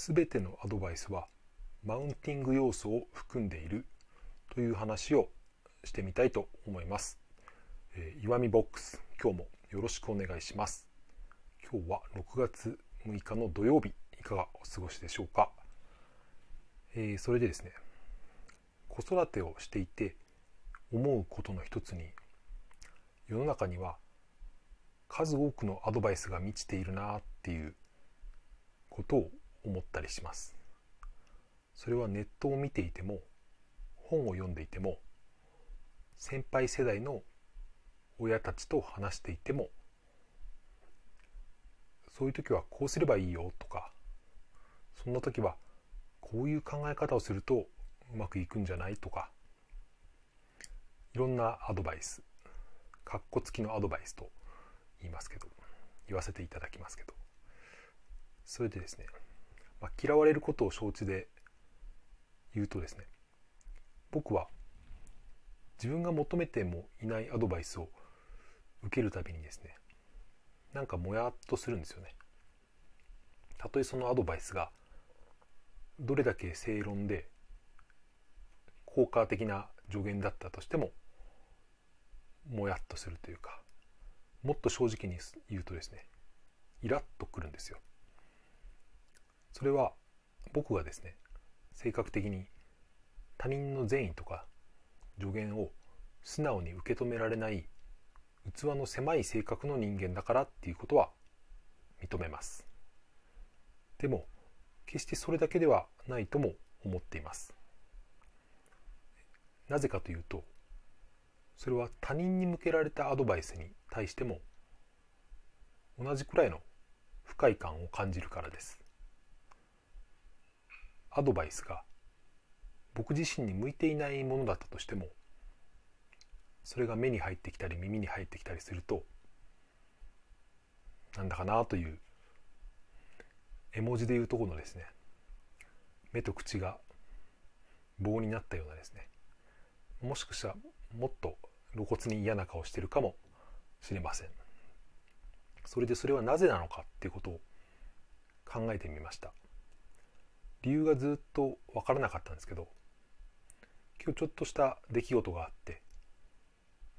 全てのアドバイスはマウンティング要素を含んでいるという話をしてみたいと思います。えー、岩見ボックス今日もよろしくお願いします。今日は6月6日の土曜日いかがお過ごしでしょうか？えー、それでですね子育てをしていて思うことの一つに世の中には数多くのアドバイスが満ちているなっていうことを思ったりします。それはネットを見ていても本を読んでいても先輩世代の親たちと話していてもそういう時はこうすればいいよとかそんな時はこういう考え方をするとうまくいくんじゃないとかいろんなアドバイスかっこつきのアドバイスと言いますけど言わせていただきますけどそれでですねまあ、嫌われることを承知で言うとですね僕は自分が求めてもいないアドバイスを受けるたびにですねなんかもやっとするんですよね。たとえそのアドバイスがどれだけ正論で効果的な助言だったとしてももやっとするというかもっと正直に言うとですねイラッとくるんですよ。それは僕がですね性格的に他人の善意とか助言を素直に受け止められない器の狭い性格の人間だからっていうことは認めます。でも決してそれだけではないとも思っています。なぜかというとそれは他人に向けられたアドバイスに対しても同じくらいの不快感を感じるからです。アドバイスが僕自身に向いていないものだったとしてもそれが目に入ってきたり耳に入ってきたりするとなんだかなという絵文字でいうとこのですね目と口が棒になったようなですねもしかしたらもっと露骨に嫌な顔してるかもしれません。それでそれはなぜなのかっていうことを考えてみました。理由がずっと分からなかったんですけど今日ちょっとした出来事があって、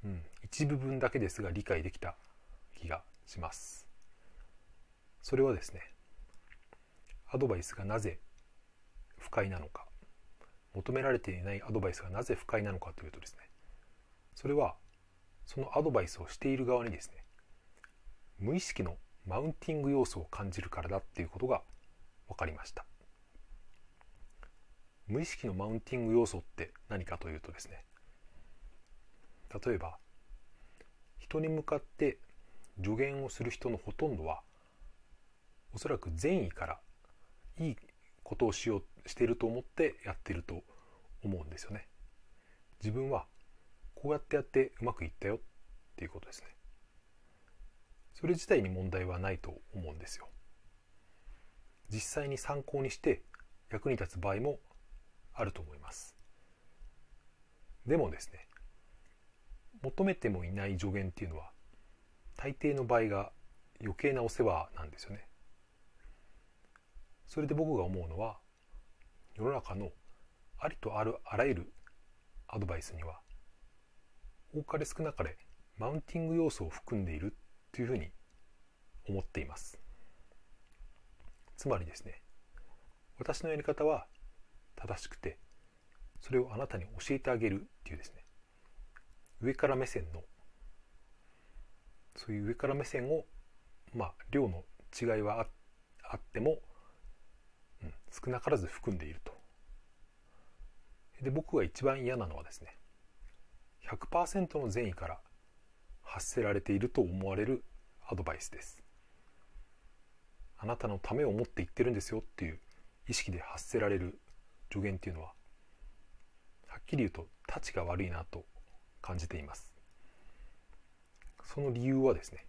うん、一部分だけですが理解できた気がします。それはですねアドバイスがなぜ不快なのか求められていないアドバイスがなぜ不快なのかというとですねそれはそのアドバイスをしている側にですね無意識のマウンティング要素を感じるからだっていうことが分かりました。無意識のマウンティング要素って何かというとですね例えば人に向かって助言をする人のほとんどはおそらく善意からいいことをしようしていると思ってやっていると思うんですよね。自分はこうやってやってうまくいったよっていうことですね。それ自体に問題はないと思うんですよ。実際に参考にして役に立つ場合もあると思います。でもですね求めてもいない助言っていうのは大抵の場合が余計なお世話なんですよね。それで僕が思うのは世の中のありとあるあらゆるアドバイスには多かれ少なかれマウンティング要素を含んでいるというふうに思っています。つまりですね私のやり方は正しくてそれをあなたに教えてあげるっていうですね。上から目線のそういう上から目線をまあ量の違いはあっても、うん、少なからず含んでいると。で僕が一番嫌なのはですね100%の善意から発せられていると思われるアドバイスです。あなたのためを思って言ってるんですよっていう意識で発せられる助言っていうのははっきり言うとたちが悪いなと感じています。その理由はですね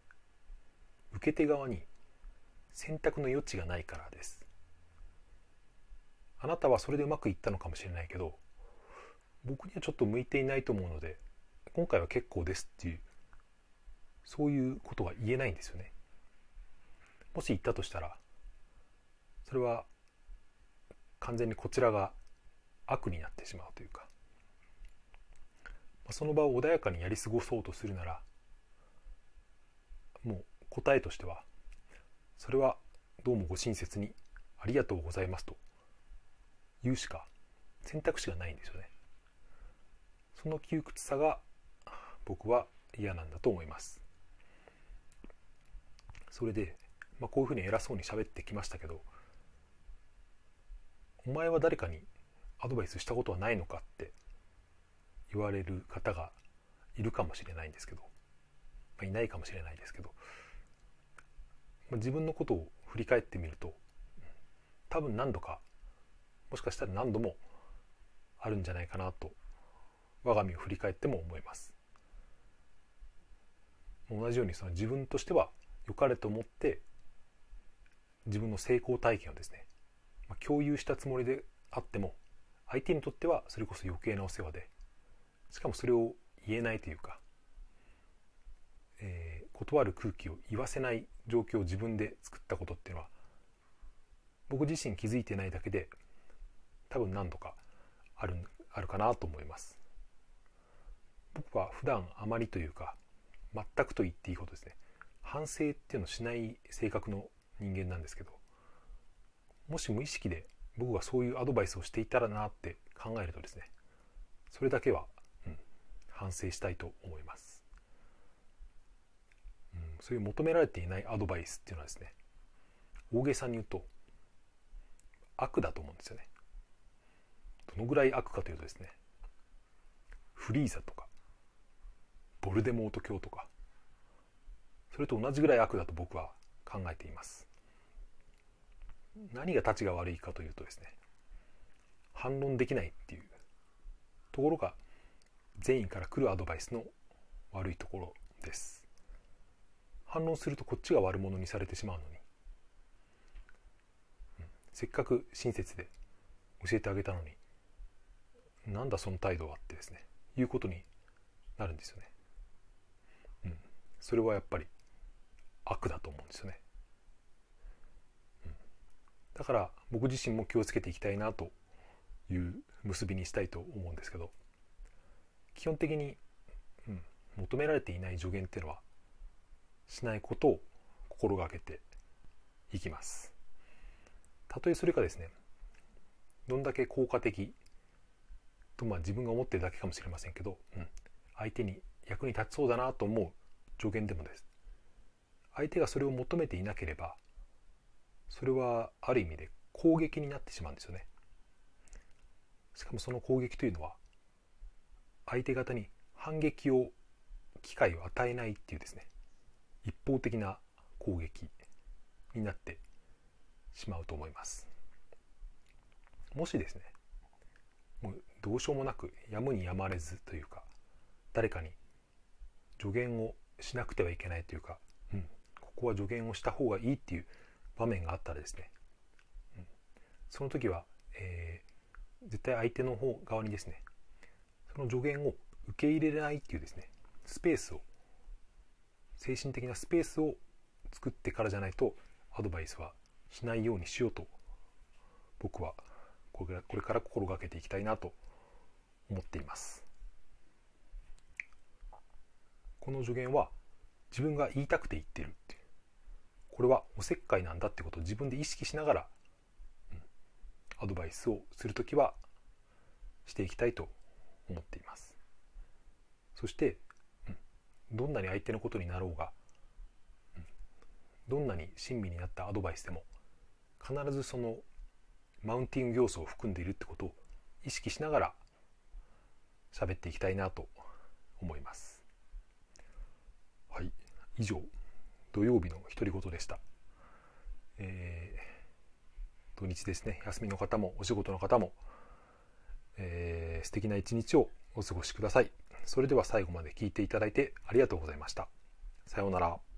受け手側に選択の余地がないからです。あなたはそれでうまくいったのかもしれないけど僕にはちょっと向いていないと思うので今回は結構ですっていうそういうことが言えないんですよね。もし言ったとしたらそれは完全にこちらが悪になってしまうというか。その場を穏やかにやり過ごそうとするならもう答えとしてはそれはどうもご親切にありがとうございますと言うしか選択肢がないんですよね。その窮屈さが僕は嫌なんだと思います。それで、まあ、こういうふうに偉そうに喋ってきましたけどお前は誰かにアドバイスしたことはないのかって言われる方がいるかもしれないんですけど、まあ、いないかもしれないですけど、まあ、自分のことを振り返ってみると多分何度かもしかしたら何度もあるんじゃないかなと我が身を振り返っても思います。同じようにその自分としては良かれと思って自分の成功体験をですね、まあ、共有したつもりであっても相手にとってはそれこそ余計なお世話でしかもそれを言えないというか、えー、断る空気を言わせない状況を自分で作ったことっていうのは僕自身気づいてないだけで多分何度かあるあるかなと思います。僕は普段あまりというか全くと言っていいことですね反省っていうのをしない性格の人間なんですけどもし無意識で僕がそういうアドバイスをしていたらなって考えるとですねそれだけは、うん、反省したいと思います、うん、そういう求められていないアドバイスっていうのはですね大げさに言うと悪だと思うんですよね。どのぐらい悪かというとですねフリーザとかボルデモート教とかそれと同じぐらい悪だと僕は考えています。何が立ちが悪いかというとですね反論できないっていうところが善意から来るアドバイスの悪いところです。反論するとこっちが悪者にされてしまうのに、うん、せっかく親切で教えてあげたのになんだその態度はってですねいうことになるんですよね。うん。それはやっぱり悪だと思うんですよね、だから僕自身も気をつけていきたいなという結びにしたいと思うんですけど基本的に、うん、求められていない助言っていうのはしないことを心がけていきます。たとえそれかですねどんだけ効果的とまあ自分が思ってるだけかもしれませんけど、うん、相手に役に立ちそうだなと思う助言でもです。相手がそれを求めていなければそれはある意味で攻撃になってしまうんですよね。しかもその攻撃というのは相手方に反撃を機会を与えないっていうですね。一方的な攻撃になってしまうと思います。もしですねもうどうしようもなくやむにやまれずというか誰かに助言をしなくてはいけないというか、うん、ここは助言をした方がいいっていう場面があったらですね、うん、その時は、えー、絶対相手の方側にですねその助言を受け入れないっていうですねスペースを精神的なスペースを作ってからじゃないとアドバイスはしないようにしようと僕はこれから心がけていきたいなと思っています。この助言は自分が言いたくて言ってるっていう。これはおせっかいなんだってことを自分で意識しながら、うん、アドバイスをする時はしていきたいと思っています。そして、うん、どんなに相手のことになろうが、うん、どんなに親身になったアドバイスでも必ずそのマウンティング要素を含んでいるってことを意識しながら喋っていきたいなと思います。はい以上。土曜日の独り言でした、えー、土日ですね。休みの方もお仕事の方も、えー、素敵な一日をお過ごしください。それでは最後まで聞いていただいてありがとうございました。さようなら。